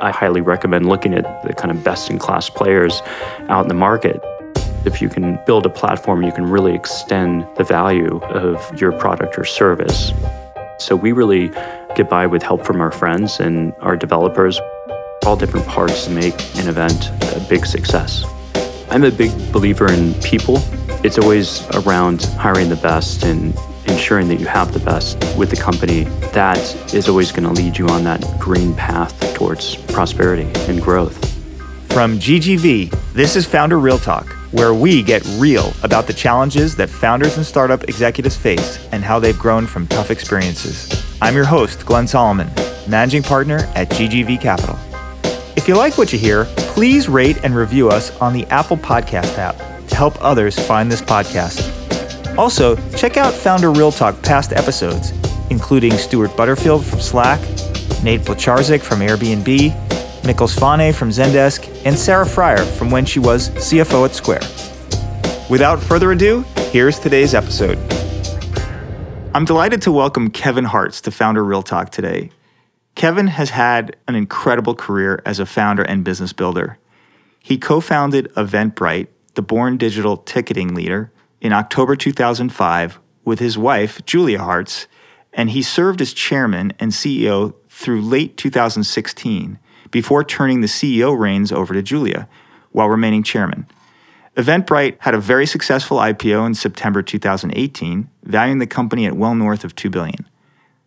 I highly recommend looking at the kind of best in class players out in the market. If you can build a platform, you can really extend the value of your product or service. So we really get by with help from our friends and our developers, all different parts to make an event a big success. I'm a big believer in people. It's always around hiring the best and ensuring that you have the best with the company. That is always going to lead you on that green path towards prosperity and growth. From GGV, this is Founder Real Talk, where we get real about the challenges that founders and startup executives face and how they've grown from tough experiences. I'm your host, Glenn Solomon, managing partner at GGV Capital. If you like what you hear, please rate and review us on the Apple Podcast app to help others find this podcast. Also, check out Founder Real Talk past episodes, including Stuart Butterfield from Slack, Nate Blecharczyk from Airbnb, Mikkel Svane from Zendesk, and Sarah Friar from when she was CFO at Square. Without further ado, here's today's episode. I'm delighted to welcome Kevin Hartz to Founder Real Talk today. Kevin has had an incredible career as a founder and business builder. He co founded Eventbrite, the born digital ticketing leader, in October 2005 with his wife, Julia Hartz, and he served as chairman and CEO through late 2016 before turning the CEO reins over to Julia while remaining chairman. Eventbrite had a very successful IPO in September 2018, valuing the company at well north of 2 billion.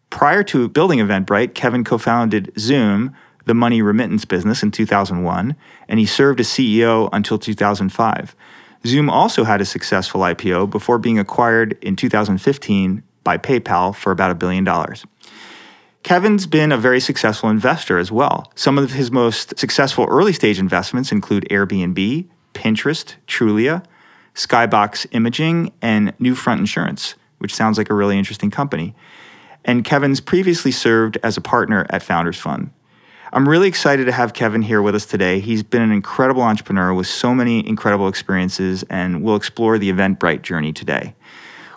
Prior to building Eventbrite, Kevin co-founded Xoom, the money remittance business in 2001, and he served as CEO until 2005. Xoom also had a successful IPO before being acquired in 2015 by PayPal for about a billion dollars. Kevin's been a very successful investor as well. Some of his most successful early stage investments include Airbnb, Pinterest, Trulia, Skybox Imaging, and Newfront Insurance, which sounds like a really interesting company. And Kevin's previously served as a partner at Founders Fund. I'm really excited to have Kevin here with us today. He's been an incredible entrepreneur with so many incredible experiences, and we'll explore the Eventbrite journey today.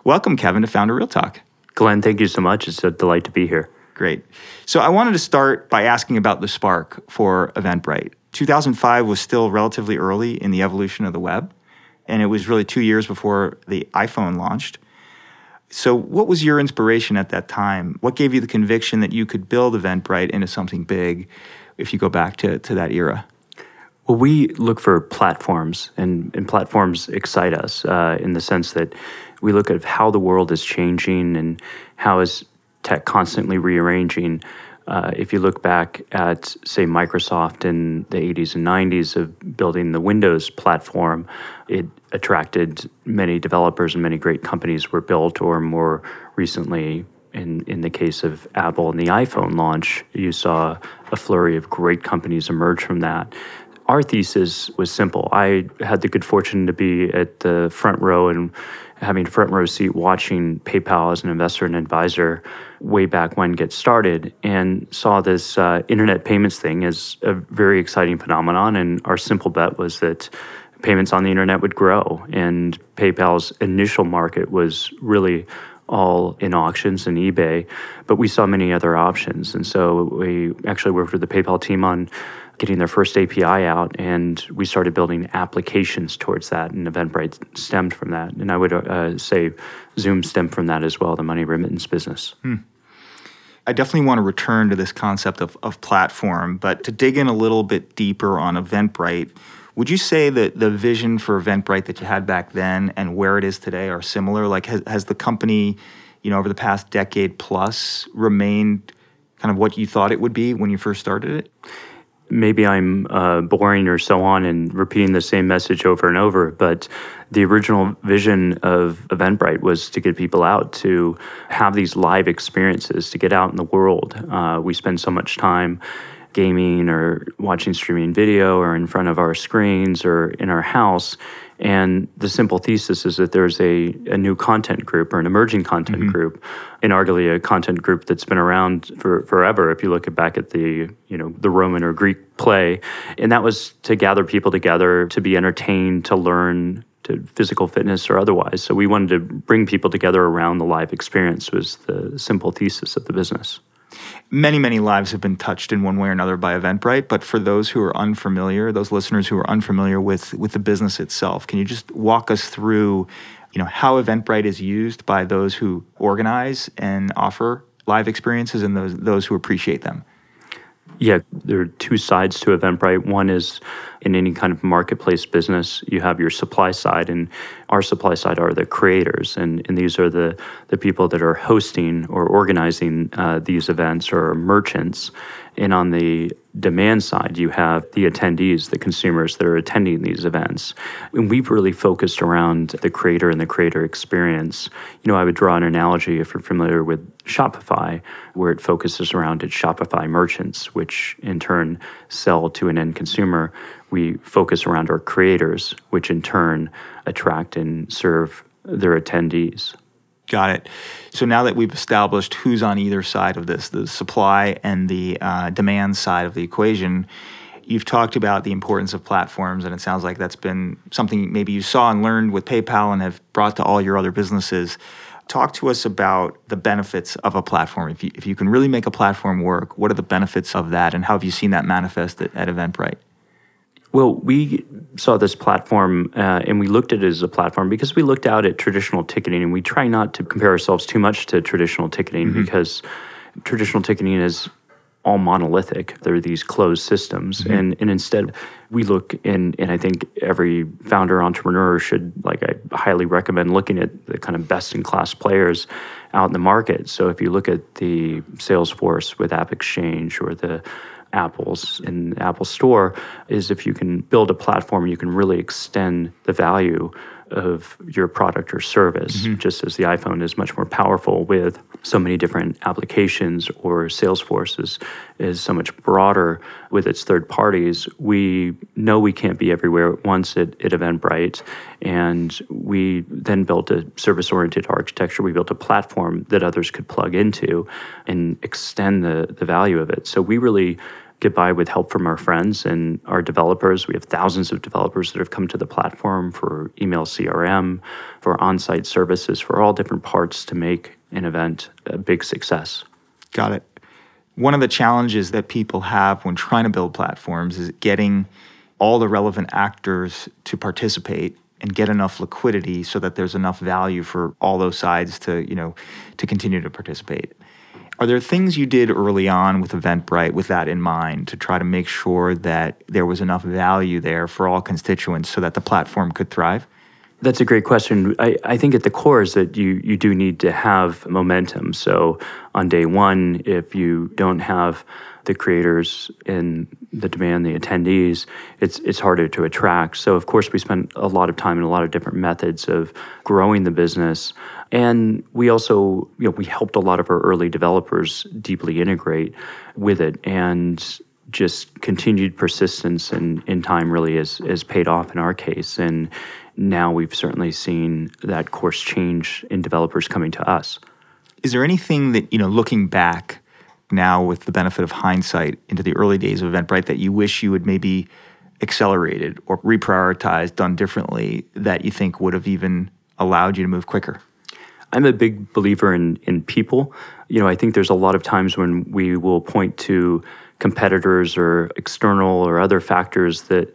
Welcome, Kevin, to Founder Real Talk. Glenn, thank you so much. It's a delight to be here. Great. So I wanted to start by asking about the spark for Eventbrite. 2005 was still relatively early in the evolution of the web, and it was really two years before the iPhone launched. So, what was your inspiration at that time? What gave you the conviction that you could build Eventbrite into something big if you go back to, to that era? Well, we look for platforms, and, and platforms excite us uh, in the sense that we look at how the world is changing and how is tech constantly rearranging. Uh, if you look back at, say, Microsoft in the 80s and 90s of building the Windows platform, it attracted many developers and many great companies were built, or more recently, in, in the case of Apple and the iPhone launch, you saw a flurry of great companies emerge from that. Our thesis was simple. I had the good fortune to be at the front row and having a front row seat watching PayPal as an investor and advisor way back when get started and saw this uh, internet payments thing as a very exciting phenomenon. And our simple bet was that payments on the internet would grow. And PayPal's initial market was really all in auctions and eBay, but we saw many other options. And so we actually worked with the PayPal team on getting their first API out, and we started building applications towards that. And Eventbrite stemmed from that, and I would uh, say Xoom stemmed from that as well, the money remittance business. Hmm. I definitely want to return to this concept of, of platform, but to dig in a little bit deeper on Eventbrite, would you say that the vision for Eventbrite that you had back then and where it is today are similar? Like, has, has the company, you know, over the past decade plus remained kind of what you thought it would be when you first started it? Maybe I'm uh, boring or so on and repeating the same message over and over, but the original vision of Eventbrite was to get people out to have these live experiences, to get out in the world. Uh, we spend so much time gaming or watching streaming video or in front of our screens or in our house. And the simple thesis is that there's a, a new content group or an emerging content mm-hmm. group, and arguably a content group that's been around for forever. If you look back at the you know the Roman or Greek play, and that was to gather people together to be entertained, to learn, to physical fitness or otherwise. So we wanted to bring people together around the live experience was the simple thesis of the business. Many, many lives have been touched in one way or another by Eventbrite. But for those who are unfamiliar, those listeners who are unfamiliar with, with the business itself, can you just walk us through you know, how Eventbrite is used by those who organize and offer live experiences and those, those who appreciate them? Yeah, there are two sides to Eventbrite. One is in any kind of marketplace business, you have your supply side, and our supply side are the creators, and, and these are the, the people that are hosting or organizing uh, these events or merchants. And on the demand side, you have the attendees, the consumers that are attending these events. And we've really focused around the creator and the creator experience. You know, I would draw an analogy if you're familiar with Shopify, where it focuses around its Shopify merchants, which in turn sell to an end consumer. We focus around our creators, which in turn attract and serve their attendees. Got it. So now that we've established who's on either side of this, the supply and the uh, demand side of the equation, you've talked about the importance of platforms, and it sounds like that's been something maybe you saw and learned with PayPal and have brought to all your other businesses. Talk to us about the benefits of a platform. If you, if you can really make a platform work, what are the benefits of that, and how have you seen that manifest at, at Eventbrite? Well, we saw this platform uh, and we looked at it as a platform because we looked out at traditional ticketing and we try not to compare ourselves too much to traditional ticketing mm-hmm. because traditional ticketing is all monolithic. There are these closed systems. Mm-hmm. And, and instead, we look in, and I think every founder entrepreneur should, like, I highly recommend looking at the kind of best in class players out in the market. So if you look at the Salesforce with App Exchange or the Apple's in Apple Store is if you can build a platform, you can really extend the value of your product or service, mm-hmm. just as the iPhone is much more powerful with so many different applications, or Salesforce is, is so much broader with its third parties. We know we can't be everywhere at once at, at Eventbrite, and we then built a service oriented architecture. We built a platform that others could plug into and extend the, the value of it. So we really get by with help from our friends and our developers. We have thousands of developers that have come to the platform for email CRM, for on site services, for all different parts to make an event a big success. Got it. One of the challenges that people have when trying to build platforms is getting all the relevant actors to participate and get enough liquidity so that there's enough value for all those sides to, you know, to continue to participate. Are there things you did early on with Eventbrite with that in mind to try to make sure that there was enough value there for all constituents so that the platform could thrive? That's a great question. I, I think at the core is that you you do need to have momentum. So on day one, if you don't have the creators and the demand, the attendees, it's it's harder to attract. So of course we spent a lot of time and a lot of different methods of growing the business. And we also, you know, we helped a lot of our early developers deeply integrate with it. And just continued persistence and in time really has, has paid off in our case. And now we've certainly seen that course change in developers coming to us. Is there anything that, you know, looking back now with the benefit of hindsight into the early days of Eventbrite that you wish you had maybe accelerated or reprioritized, done differently that you think would have even allowed you to move quicker? I'm a big believer in in people. You know, I think there's a lot of times when we will point to competitors or external or other factors that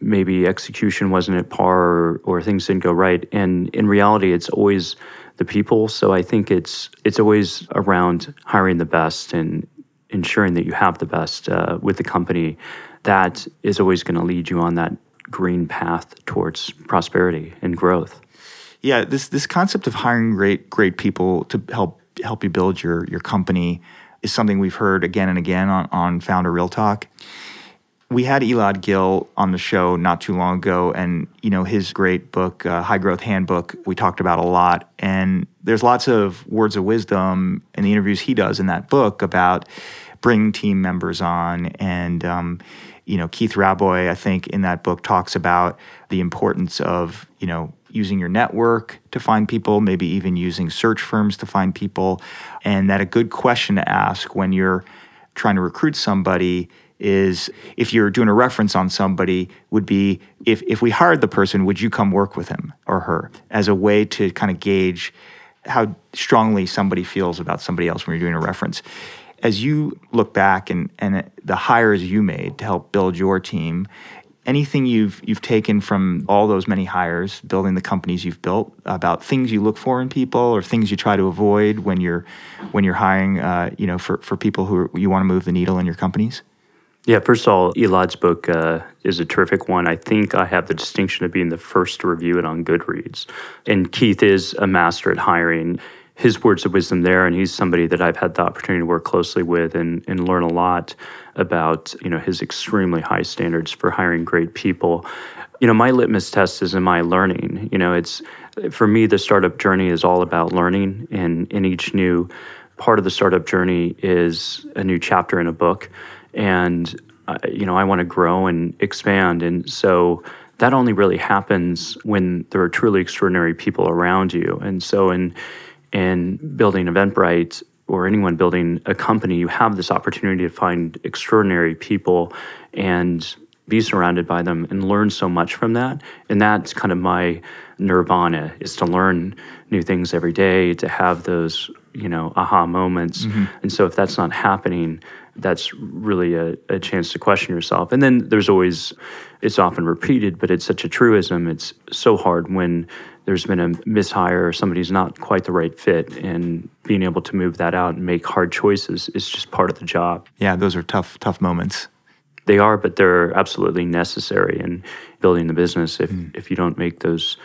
maybe execution wasn't at par or, or things didn't go right. And in reality, it's always the people. So I think it's it's always around hiring the best and ensuring that you have the best uh, with the company. That is always going to lead you on that green path towards prosperity and growth. Yeah, this this concept of hiring great great people to help help you build your your company is something we've heard again and again on, on Founder Real Talk we had Elad Gil on the show not too long ago, and you know his great book, uh, High Growth Handbook, we talked about a lot. And there's lots of words of wisdom in the interviews he does in that book about bringing team members on. And um, you know Keith Rabois, I think, in that book talks about the importance of you know using your network to find people, maybe even using search firms to find people, and that a good question to ask when you're trying to recruit somebody is if you're doing a reference on somebody would be if, if we hired the person would you come work with him or her as a way to kind of gauge how strongly somebody feels about somebody else when you're doing a reference? As you look back and, and the hires you made to help build your team, anything you've you've taken from all those many hires, building the companies you've built, about things you look for in people or things you try to avoid when you're when you're hiring, uh, you know, for, for people who you want to move the needle in your companies? Yeah, first of all, Elad's book uh, is a terrific one. I think I have the distinction of being the first to review it on Goodreads. And Keith is a master at hiring his words of wisdom there, and he's somebody that I've had the opportunity to work closely with and, and learn a lot about you know his extremely high standards for hiring great people. You know, my litmus test is in my learning. You know, it's for me the startup journey is all about learning, and in each new part of the startup journey is a new chapter in a book, and uh, you know I want to grow and expand, and so that only really happens when there are truly extraordinary people around you, and so in in building Eventbrite or anyone building a company, you have this opportunity to find extraordinary people and be surrounded by them and learn so much from that. And that's kind of my nirvana is to learn new things every day, to have those, you know, aha moments. Mm-hmm. And so if that's not happening, that's really a, a chance to question yourself. And then there's always, it's often repeated, but it's such a truism. It's so hard when there's been a mishire or somebody's not quite the right fit and being able to move that out and make hard choices is just part of the job. Yeah, those are tough, tough moments. They are, but they're absolutely necessary in building the business. If mm. if you don't make those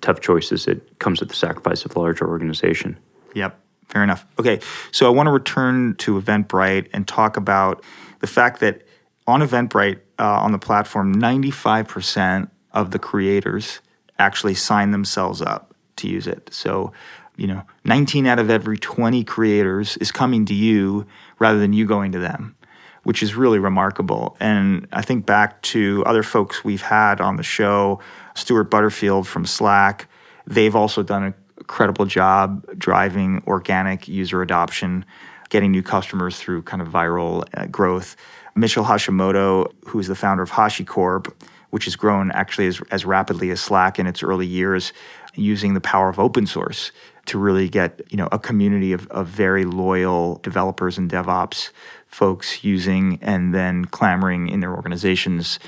tough choices, it comes at the sacrifice of the larger organization. Yep. Fair enough. Okay. So I want to return to Eventbrite and talk about the fact that on Eventbrite, uh, on the platform, 95% of the creators actually sign themselves up to use it. So, you know, 19 out of every 20 creators is coming to you rather than you going to them, which is really remarkable. And I think back to other folks we've had on the show, Stuart Butterfield from Slack. They've also done an incredible job driving organic user adoption, getting new customers through kind of viral uh, growth. Mitchell Hashimoto, who's the founder of HashiCorp, which has grown actually as, as rapidly as Slack in its early years, using the power of open source to really get you know a community of, of very loyal developers and DevOps folks using and then clamoring in their organizations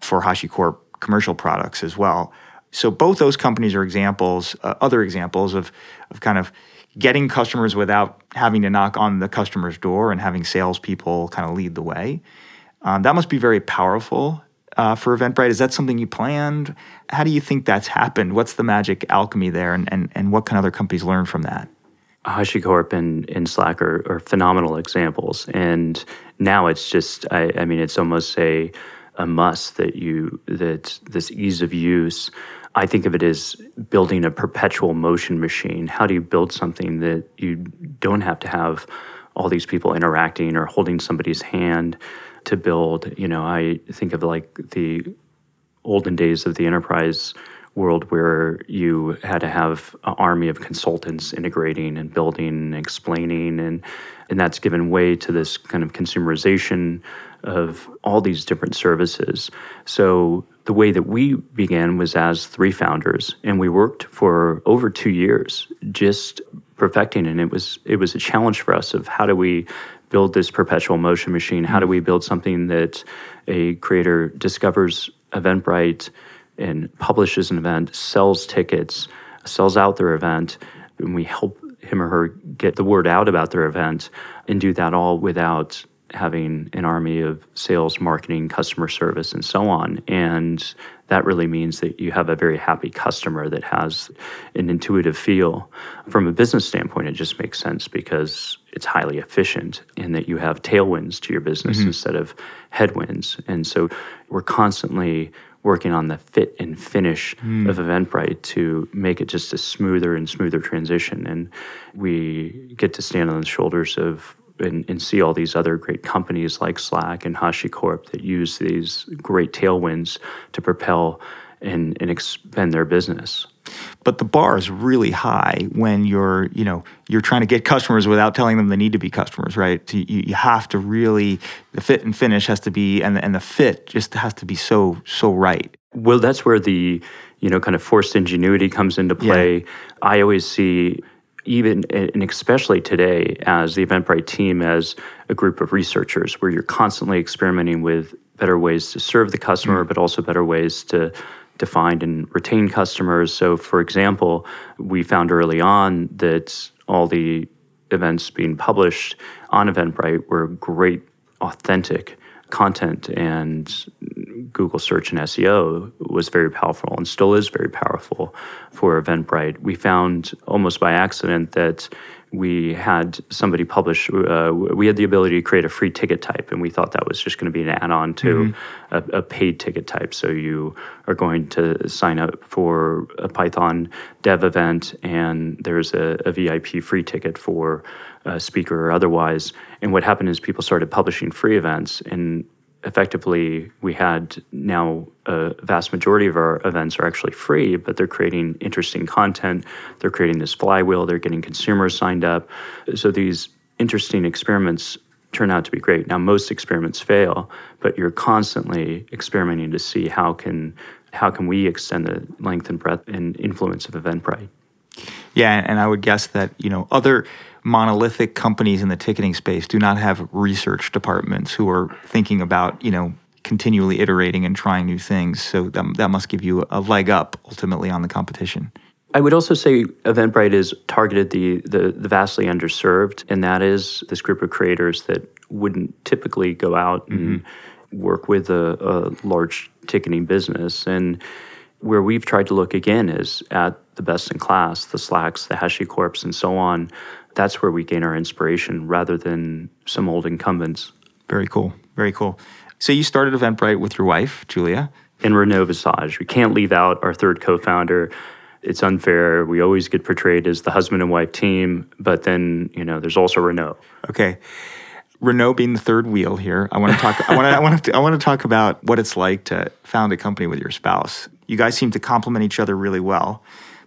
for HashiCorp commercial products as well. So both those companies are examples, uh, other examples of of kind of getting customers without having to knock on the customer's door and having salespeople kind of lead the way. Um, that must be very powerful uh, for Eventbrite? Is that something you planned? How do you think that's happened? What's the magic alchemy there, and, and, and what can other companies learn from that? HashiCorp and, and Slack are, are, phenomenal examples, and now it's just I, I mean it's almost a a must that you that this ease of use. I think of it as building a perpetual motion machine. How do you build something that you don't have to have all these people interacting or holding somebody's hand? to build. You know, I think of like the olden days of the enterprise world where you had to have an army of consultants integrating and building and explaining and and that's given way to this kind of consumerization of all these different services. So the way that we began was as three founders and we worked for over 2 years just perfecting and it was it was a challenge for us of how do we build this perpetual motion machine? How do we build something that a creator discovers Eventbrite and publishes an event, sells tickets, sells out their event, and we help him or her get the word out about their event and do that all without having an army of sales, marketing, customer service, and so on. And that really means that you have a very happy customer that has an intuitive feel. From a business standpoint, it just makes sense because it's highly efficient in that you have tailwinds to your business mm-hmm. instead of headwinds. And so we're constantly working on the fit and finish mm. of Eventbrite to make it just a smoother and smoother transition. And we get to stand on the shoulders of and, and, see all these other great companies like Slack and HashiCorp that use these great tailwinds to propel and, and expand their business. But the bar is really high when you're, you know, you're trying to get customers without telling them they need to be customers, right? You, you have to really the fit and finish has to be, and and the fit just has to be so so right. Well, that's where the you know kind of forced ingenuity comes into play. Yeah. I always see even and especially today as the Eventbrite team as a group of researchers where you're constantly experimenting with better ways to serve the customer, mm. but also better ways to to find and retain customers. So, for example, we found early on that all the events being published on Eventbrite were great, authentic content, and Google search and SEO was very powerful and still is very powerful for Eventbrite. We found almost by accident that we had somebody publish, uh, we had the ability to create a free ticket type, and we thought that was just going to be an add on to mm-hmm. a, a, paid ticket type. So you are going to sign up for a Python dev event, and there's a, a VIP free ticket for a speaker or otherwise. And what happened is people started publishing free events, and effectively we had now a vast majority of our events are actually free but they're creating interesting content. They're creating this flywheel. They're getting consumers signed up. So these interesting experiments turn out to be great. Now most experiments fail but you're constantly experimenting to see how can how can we extend the length and breadth and influence of eventbrite. Yeah and i would guess that you know other monolithic companies in the ticketing space do not have research departments who are thinking about, you know, continually iterating and trying new things. So that, that must give you a leg up ultimately on the competition. I would also say Eventbrite is targeted the, the, the vastly underserved, and that is this group of creators that wouldn't typically go out and mm-hmm. work with a, a large ticketing business. And where we've tried to look again is at the best in class, the Slacks, the HashiCorps, and so on, that's where we gain our inspiration rather than some old incumbents. Very cool. Very cool. So you started Eventbrite with your wife, Julia. And Renaud Visage. We can't leave out our third co founder. It's unfair. We always get portrayed as the husband and wife team, but then, you know, there's also Renaud. Okay. Renaud being the third wheel here, I want to talk. I want to. I want to. I want to talk about what it's like to found a company with your spouse. You guys seem to complement each other really well.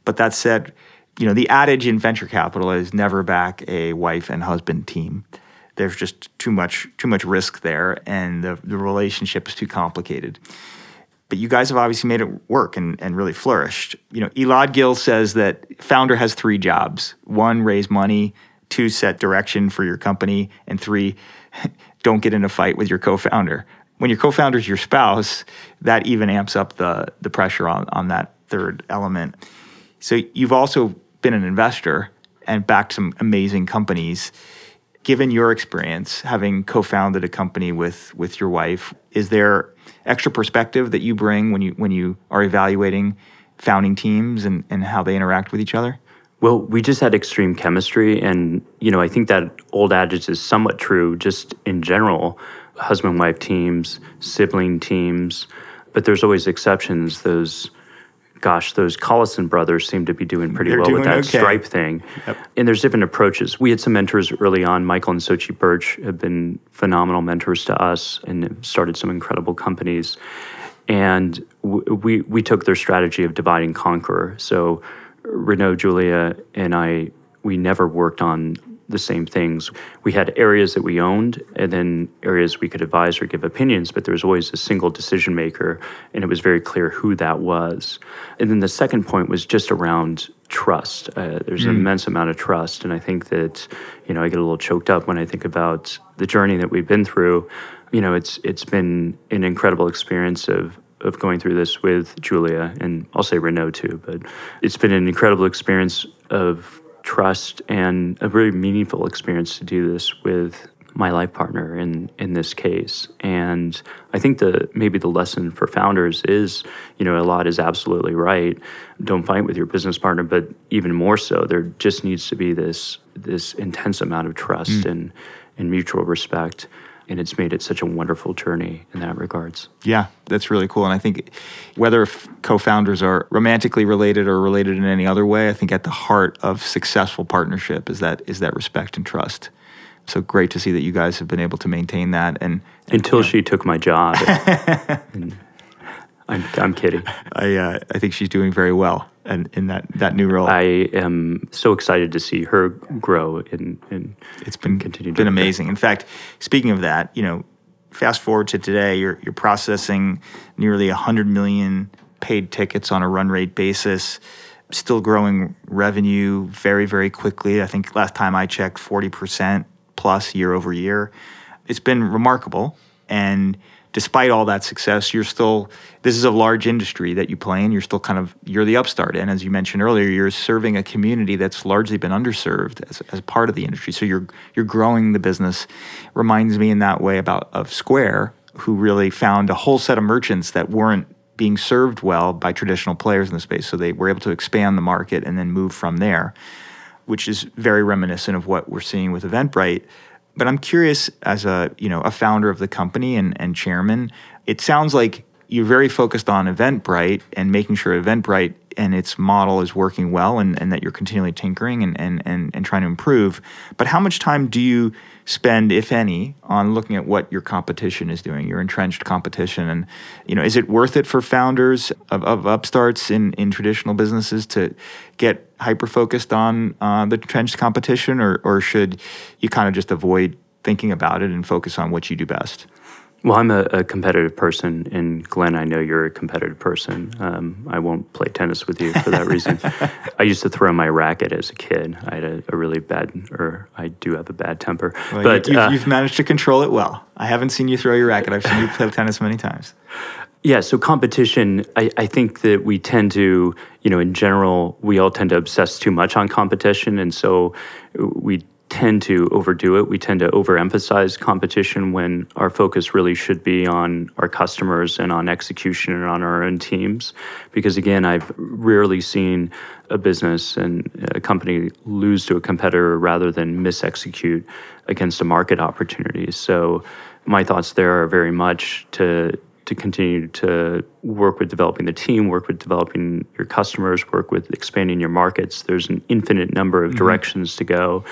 But that said, you know, the adage in venture capital is never back a wife and husband team. There's just too much too much risk there, and the, the relationship is too complicated. But you guys have obviously made it work and, and really flourished. You know, Elad Gil says that founder has three jobs: one, raise money; two, set direction for your company; and three, don't get in a fight with your co-founder. When your co-founder is your spouse, that even amps up the the pressure on on that third element. So you've also been an investor and backed some amazing companies. Given your experience, having co-founded a company with with your wife, is there extra perspective that you bring when you when you are evaluating founding teams and, and how they interact with each other? Well, we just had extreme chemistry, and you know, I think that old adage is somewhat true just in general. Husband wife teams, sibling teams, but there's always exceptions. Those gosh, those Collison brothers seem to be doing pretty They're well doing with that okay. Stripe thing. Yep. And there's different approaches. We had some mentors early on. Michael and Xochi Birch have been phenomenal mentors to us and started some incredible companies. And we we took their strategy of divide and conquer. So Renaud, Julia, and I, we never worked on the same things. We had areas that we owned and then areas we could advise or give opinions, but there was always a single decision maker, and it was very clear who that was. And then the second point was just around trust. Uh, there's mm. an immense amount of trust, and I think that you know I get a little choked up when I think about the journey that we've been through. You know, it's it's been an incredible experience of of going through this with Julia, and I'll say Renaud too. But it's been an incredible experience of trust and a very meaningful experience to do this with my life partner in in this case. And I think the maybe the lesson for founders is, you know, Elad is absolutely right. Don't fight with your business partner, but even more so, there just needs to be this this intense amount of trust mm. and and mutual respect and it's made it such a wonderful journey in that regards. Yeah, that's really cool. And I think whether co-founders are romantically related or related in any other way, I think at the heart of successful partnership is that is that respect and trust. So great to see that you guys have been able to maintain that. And, and until you know. she took my job. and, I'm, I'm kidding. I uh, I think she's doing very well and in that, that new role. I am so excited to see her grow and, and it's been continue been amazing. In fact, speaking of that, you know, fast forward to today, you're you're processing nearly 100 million paid tickets on a run rate basis. still growing revenue very, very quickly. I think last time I checked, 40% plus year over year. It's been remarkable. And despite all that success, you're still, this is a large industry that you play in. You're still kind of, you're the upstart. And as you mentioned earlier, you're serving a community that's largely been underserved as, as part of the industry. So you're, you're growing the business. Reminds me in that way about of Square, who really found a whole set of merchants that weren't being served well by traditional players in the space. So they were able to expand the market and then move from there, which is very reminiscent of what we're seeing with Eventbrite. But I'm curious, as a you know a founder of the company and, and chairman, it sounds like you're very focused on Eventbrite and making sure Eventbrite and its model is working well and, and that you're continually tinkering and, and, and, and trying to improve. But how much time do you spend, if any, on looking at what your competition is doing, your entrenched competition? And you know, is it worth it for founders of, of upstarts in, in traditional businesses to get hyper focused on uh, the entrenched competition, or, or should you kind of just avoid thinking about it and focus on what you do best? Well, I'm a, a, competitive person, and Glenn, I know you're a competitive person. Um, I won't play tennis with you for that reason. I used to throw my racket as a kid. I had a, a really bad, or I do have a bad temper. Well, but you, have uh, managed to control it well. I haven't seen you throw your racket. I've seen you play tennis many times. Yeah, so competition, I, I think that we tend to, you know, in general, we all tend to obsess too much on competition. And so we tend to overdo it. We tend to overemphasize competition when our focus really should be on our customers and on execution and on our own teams. Because again, I've rarely seen a business and a company lose to a competitor rather than misexecute against a market opportunity. So my thoughts there are very much to to continue to work with developing the team, work with developing your customers, work with expanding your markets. There's an infinite number of mm-hmm. directions to go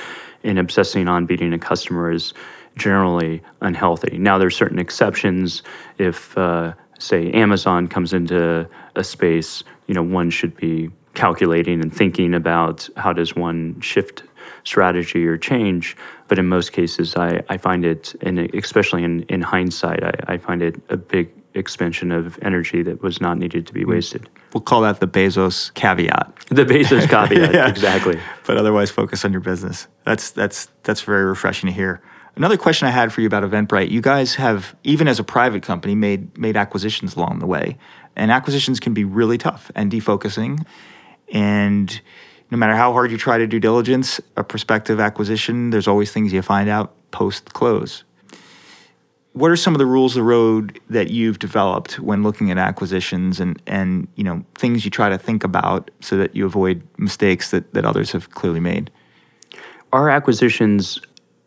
and obsessing on beating a customer is generally unhealthy. Now, there's certain exceptions. If, uh, say, Amazon comes into a space, you know, one should be calculating and thinking about how does one shift strategy or change. But in most cases, I, I find it, and especially in, in hindsight, I, I find it a big expansion of energy that was not needed to be hmm. wasted. We'll call that the Bezos caveat. The Bezos caveat, yeah. exactly. But otherwise, focus on your business. That's that's that's very refreshing to hear. Another question I had for you about Eventbrite: You guys have, even as a private company, made made acquisitions along the way, and acquisitions can be really tough and defocusing. And no matter how hard you try to do diligence, a prospective acquisition, there's always things you find out post close what are some of the rules of the road that you've developed when looking at acquisitions and, and you know things you try to think about so that you avoid mistakes that, that others have clearly made? Our acquisitions,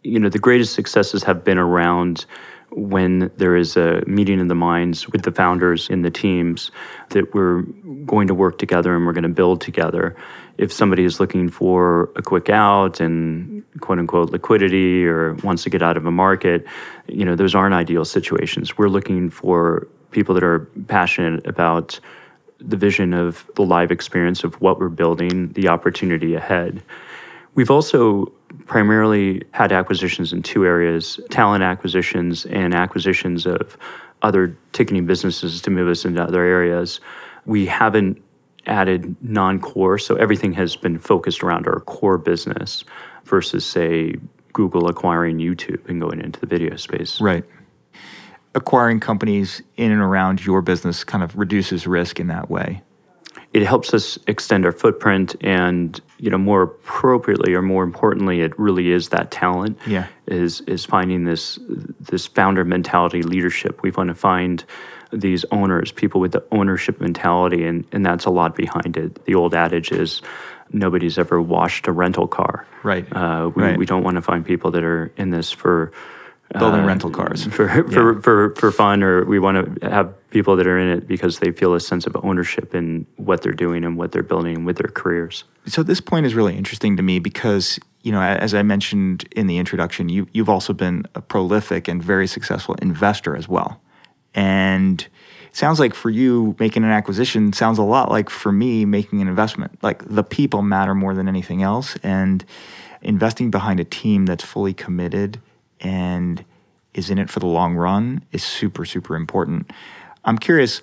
you know, the greatest successes have been around when there is a meeting of the minds with the founders in the teams that we're going to work together and we're going to build together. If somebody is looking for a quick out and quote unquote liquidity or wants to get out of a market, you know, those aren't ideal situations. We're looking for people that are passionate about the vision of the live experience of what we're building, the opportunity ahead. We've also primarily had acquisitions in two areas talent acquisitions and acquisitions of other ticketing businesses to move us into other areas. We haven't added non core, so everything has been focused around our core business versus, say, Google acquiring YouTube and going into the video space. Right. Acquiring companies in and around your business kind of reduces risk in that way it helps us extend our footprint and you know more appropriately or more importantly it really is that talent yeah is is finding this this founder mentality leadership we want to find these owners people with the ownership mentality and and that's a lot behind it the old adage is nobody's ever washed a rental car right uh, we, right. we don't want to find people that are in this for building uh, rental cars for for, yeah. for for fun, or we want to have people that are in it because they feel a sense of ownership in what they're doing and what they're building with their careers. So this point is really interesting to me because you know, as I mentioned in the introduction, you you've also been a prolific and very successful investor as well, and. It sounds like for you making an acquisition sounds a lot like for me making an investment. Like the people matter more than anything else, and investing behind a team that's fully committed and is in it for the long run is super, super important. I'm curious,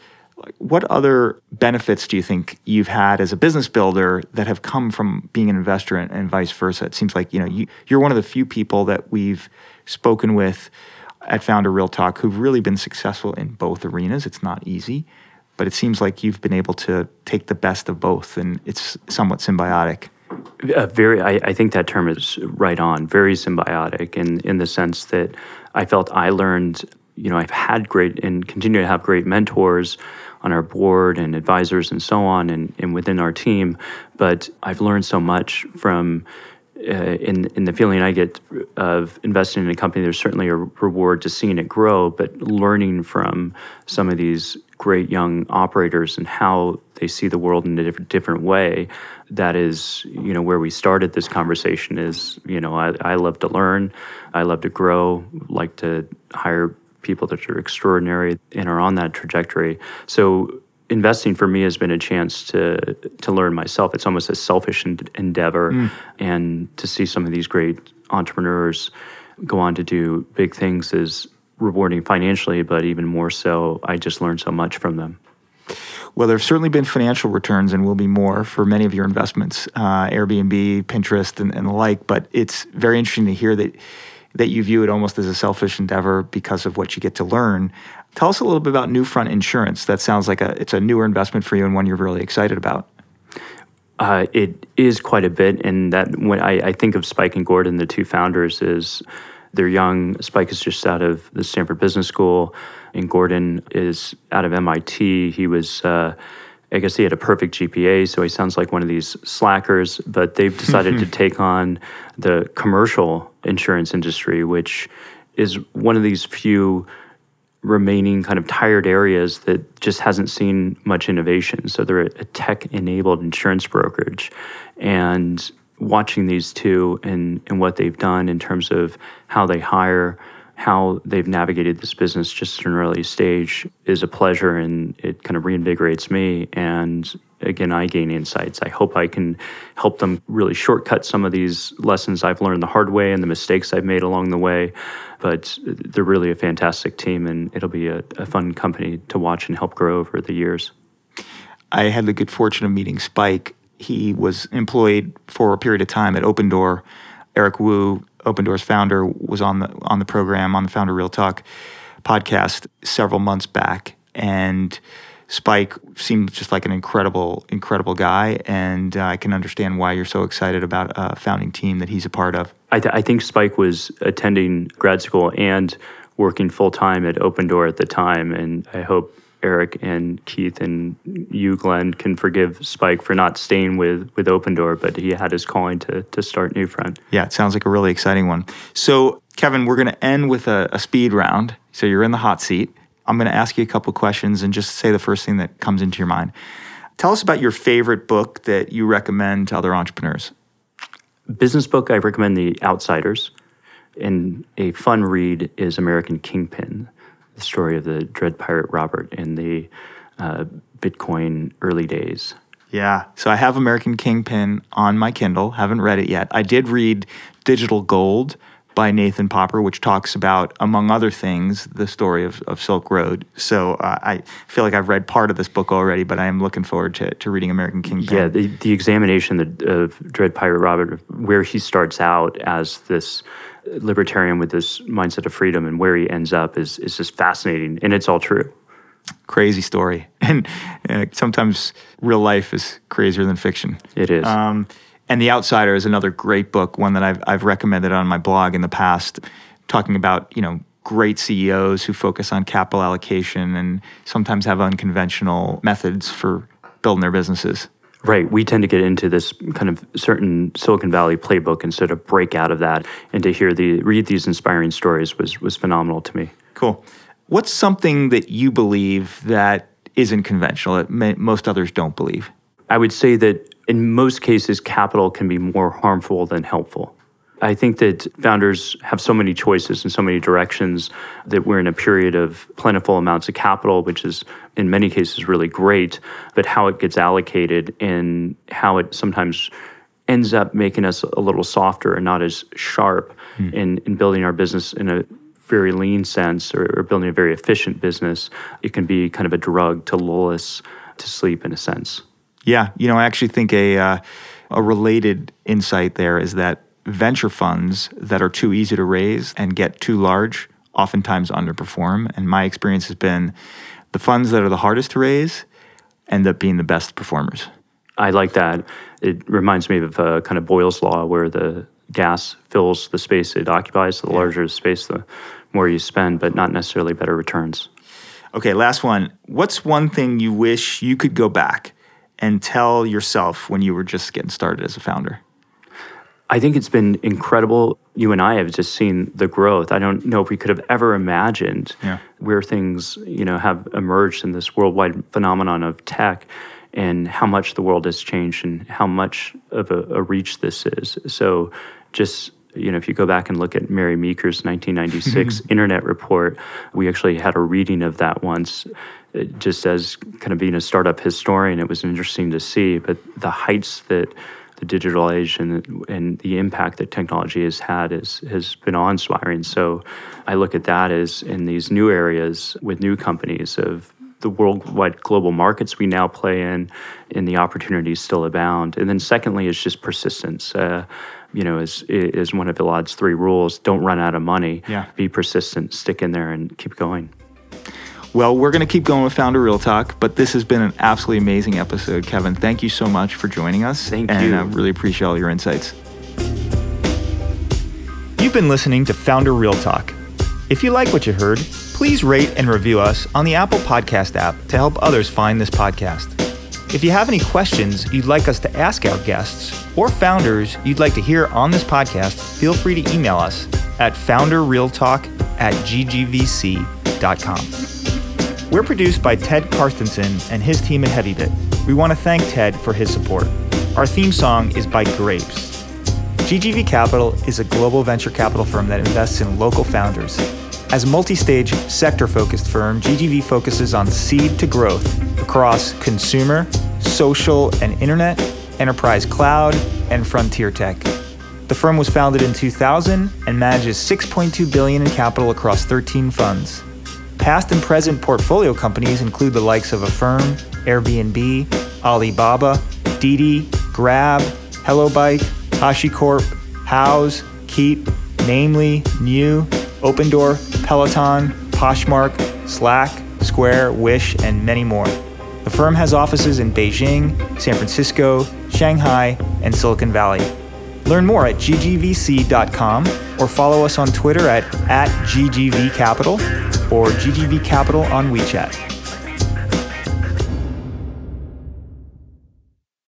What other benefits do you think you've had as a business builder that have come from being an investor and, and vice versa? It seems like you know you, you're one of the few people that we've spoken with at Founder Real Talk who've really been successful in both arenas. It's not easy, but it seems like you've been able to take the best of both, and it's somewhat symbiotic. Uh, very, I, I, think that term is right on. Very symbiotic, in in the sense that I felt I learned. You know, I've had great and continue to have great mentors on our board and advisors and so on, and, and within our team. But I've learned so much from uh, in in the feeling I get of investing in a company, there's certainly a reward to seeing it grow, but learning from some of these great young operators and how they see the world in a different different way. That is, you know, where we started this conversation. Is you know, I, I love to learn, I love to grow, like to hire people that are extraordinary and are on that trajectory. So investing for me has been a chance to to learn myself. It's almost a selfish endeavor, mm. and to see some of these great entrepreneurs go on to do big things is rewarding financially, but even more so, I just learned so much from them. Well, there have certainly been financial returns and will be more for many of your investments, uh, Airbnb, Pinterest, and, and the like. But it's very interesting to hear that that you view it almost as a selfish endeavor because of what you get to learn. Tell us a little bit about Newfront Insurance. That sounds like a it's a newer investment for you and one you're really excited about. Uh, it is quite a bit, and that when I, I, think of Spike and Gordon, the two founders, is they're young. Spike is just out of the Stanford Business School, and Gordon is out of MIT. He was. Uh, I guess he had a perfect GPA, so he sounds like one of these slackers. But they've decided to take on the commercial insurance industry, which is one of these few remaining kind of tired areas that just hasn't seen much innovation. So they're a tech enabled insurance brokerage. And watching these two and, and what they've done in terms of how they hire, how they've navigated this business just at an early stage is a pleasure and it kind of reinvigorates me. And again, I gain insights. I hope I can help them really shortcut some of these lessons I've learned the hard way and the mistakes I've made along the way. But they're really a fantastic team, and it'll be a, a fun company to watch and help grow over the years. I had the good fortune of meeting Spike. He was employed for a period of time at Opendoor. Eric Wu, Opendoor's founder, was on the on the program on the Founder Real Talk podcast several months back, and Spike seems just like an incredible, incredible guy, and uh, I can understand why you're so excited about a founding team that he's a part of. I, th- I think Spike was attending grad school and working full time at Opendoor at the time, and I hope Eric and Keith and you, Glenn, can forgive Spike for not staying with with Opendoor, but he had his calling to to start Newfront. Yeah, it sounds like a really exciting one. So, Kevin, we're going to end with a, a speed round. So you're in the hot seat. I'm going to ask you a couple questions and just say the first thing that comes into your mind. Tell us about your favorite book that you recommend to other entrepreneurs. Business book, I recommend The Outsiders. And a fun read is American Kingpin, the story of the Dread Pirate Robert in the uh, Bitcoin early days. Yeah. So I have American Kingpin on my Kindle. Haven't read it yet. I did read Digital Gold by Nathan Popper, which talks about, among other things, the story of, of Silk Road. So uh, I feel like I've read part of this book already, but I am looking forward to, to reading American Kingpin. Yeah, the, the examination of Dread Pirate Robert, where he starts out as this libertarian with this mindset of freedom and where he ends up is, is just fascinating, and it's all true. Crazy story. And uh, sometimes real life is crazier than fiction. It is. Um, and The Outsider is another great book, one that I've, I've recommended on my blog in the past, talking about, you know, great CEOs who focus on capital allocation and sometimes have unconventional methods for building their businesses. Right. We tend to get into this kind of certain Silicon Valley playbook and sort of break out of that. And to hear the read these inspiring stories was was phenomenal to me. Cool. What's something that you believe that isn't conventional that may, most others don't believe? I would say that in most cases, capital can be more harmful than helpful. I think that founders have so many choices and so many directions that we're in a period of plentiful amounts of capital, which is in many cases really great, but how it gets allocated and how it sometimes ends up making us a little softer and not as sharp mm. in, in building our business in a very lean sense or, or building a very efficient business, it can be kind of a drug to lull us to sleep in a sense. Yeah, you know, I actually think a uh, a related insight there is that venture funds that are too easy to raise and get too large oftentimes underperform. And my experience has been the funds that are the hardest to raise end up being the best performers. I like that. It reminds me of uh, kind of Boyle's law, where the gas fills the space it occupies. The larger the space, the more you spend, but not necessarily better returns. Okay, last one. What's one thing you wish you could go back and tell yourself when you were just getting started as a founder? I think it's been incredible. You and I have just seen the growth. I don't know if we could have ever imagined yeah. where things, you know, have emerged in this worldwide phenomenon of tech and how much the world has changed and how much of a, a reach this is. So just you know, if you go back and look at Mary Meeker's 1996 Internet report, we actually had a reading of that once. Just as kind of being a startup historian, it was interesting to see. But the heights that the digital age and, and the impact that technology has had is, has been awe-inspiring. So I look at that as in these new areas with new companies of the worldwide global markets we now play in, and the opportunities still abound. And then secondly is just persistence. Uh, you know, is is one of Elad's three rules. Don't run out of money. Yeah. Be persistent, stick in there, and keep going. Well, we're going to keep going with Founder Real Talk, but this has been an absolutely amazing episode, Kevin. Thank you so much for joining us. Thank and, you. And I really appreciate all your insights. You've been listening to Founder Real Talk. If you like what you heard, please rate and review us on the Apple Podcast app to help others find this podcast. If you have any questions you'd like us to ask our guests or founders you'd like to hear on this podcast, feel free to email us at founderrealtalk at ggvc.com. We're produced by Ted Karstensen and his team at HeavyBit. We want to thank Ted for his support. Our theme song is by Grapes. GGV Capital is a global venture capital firm that invests in local founders. As a multi stage, sector focused firm, GGV focuses on seed to growth across consumer, social and internet, enterprise cloud, and frontier tech. The firm was founded in 2000 and manages 6.2 billion in capital across 13 funds. Past and present portfolio companies include the likes of Affirm, Airbnb, Alibaba, Didi, Grab, HelloBike, HashiCorp, Houzz, Keep, Namely, New, Opendoor, Peloton, Poshmark, Slack, Square, Wish, and many more. The firm has offices in Beijing, San Francisco, Shanghai, and Silicon Valley. Learn more at ggvc.com or follow us on Twitter at, at ggvcapital or ggvcapital on WeChat.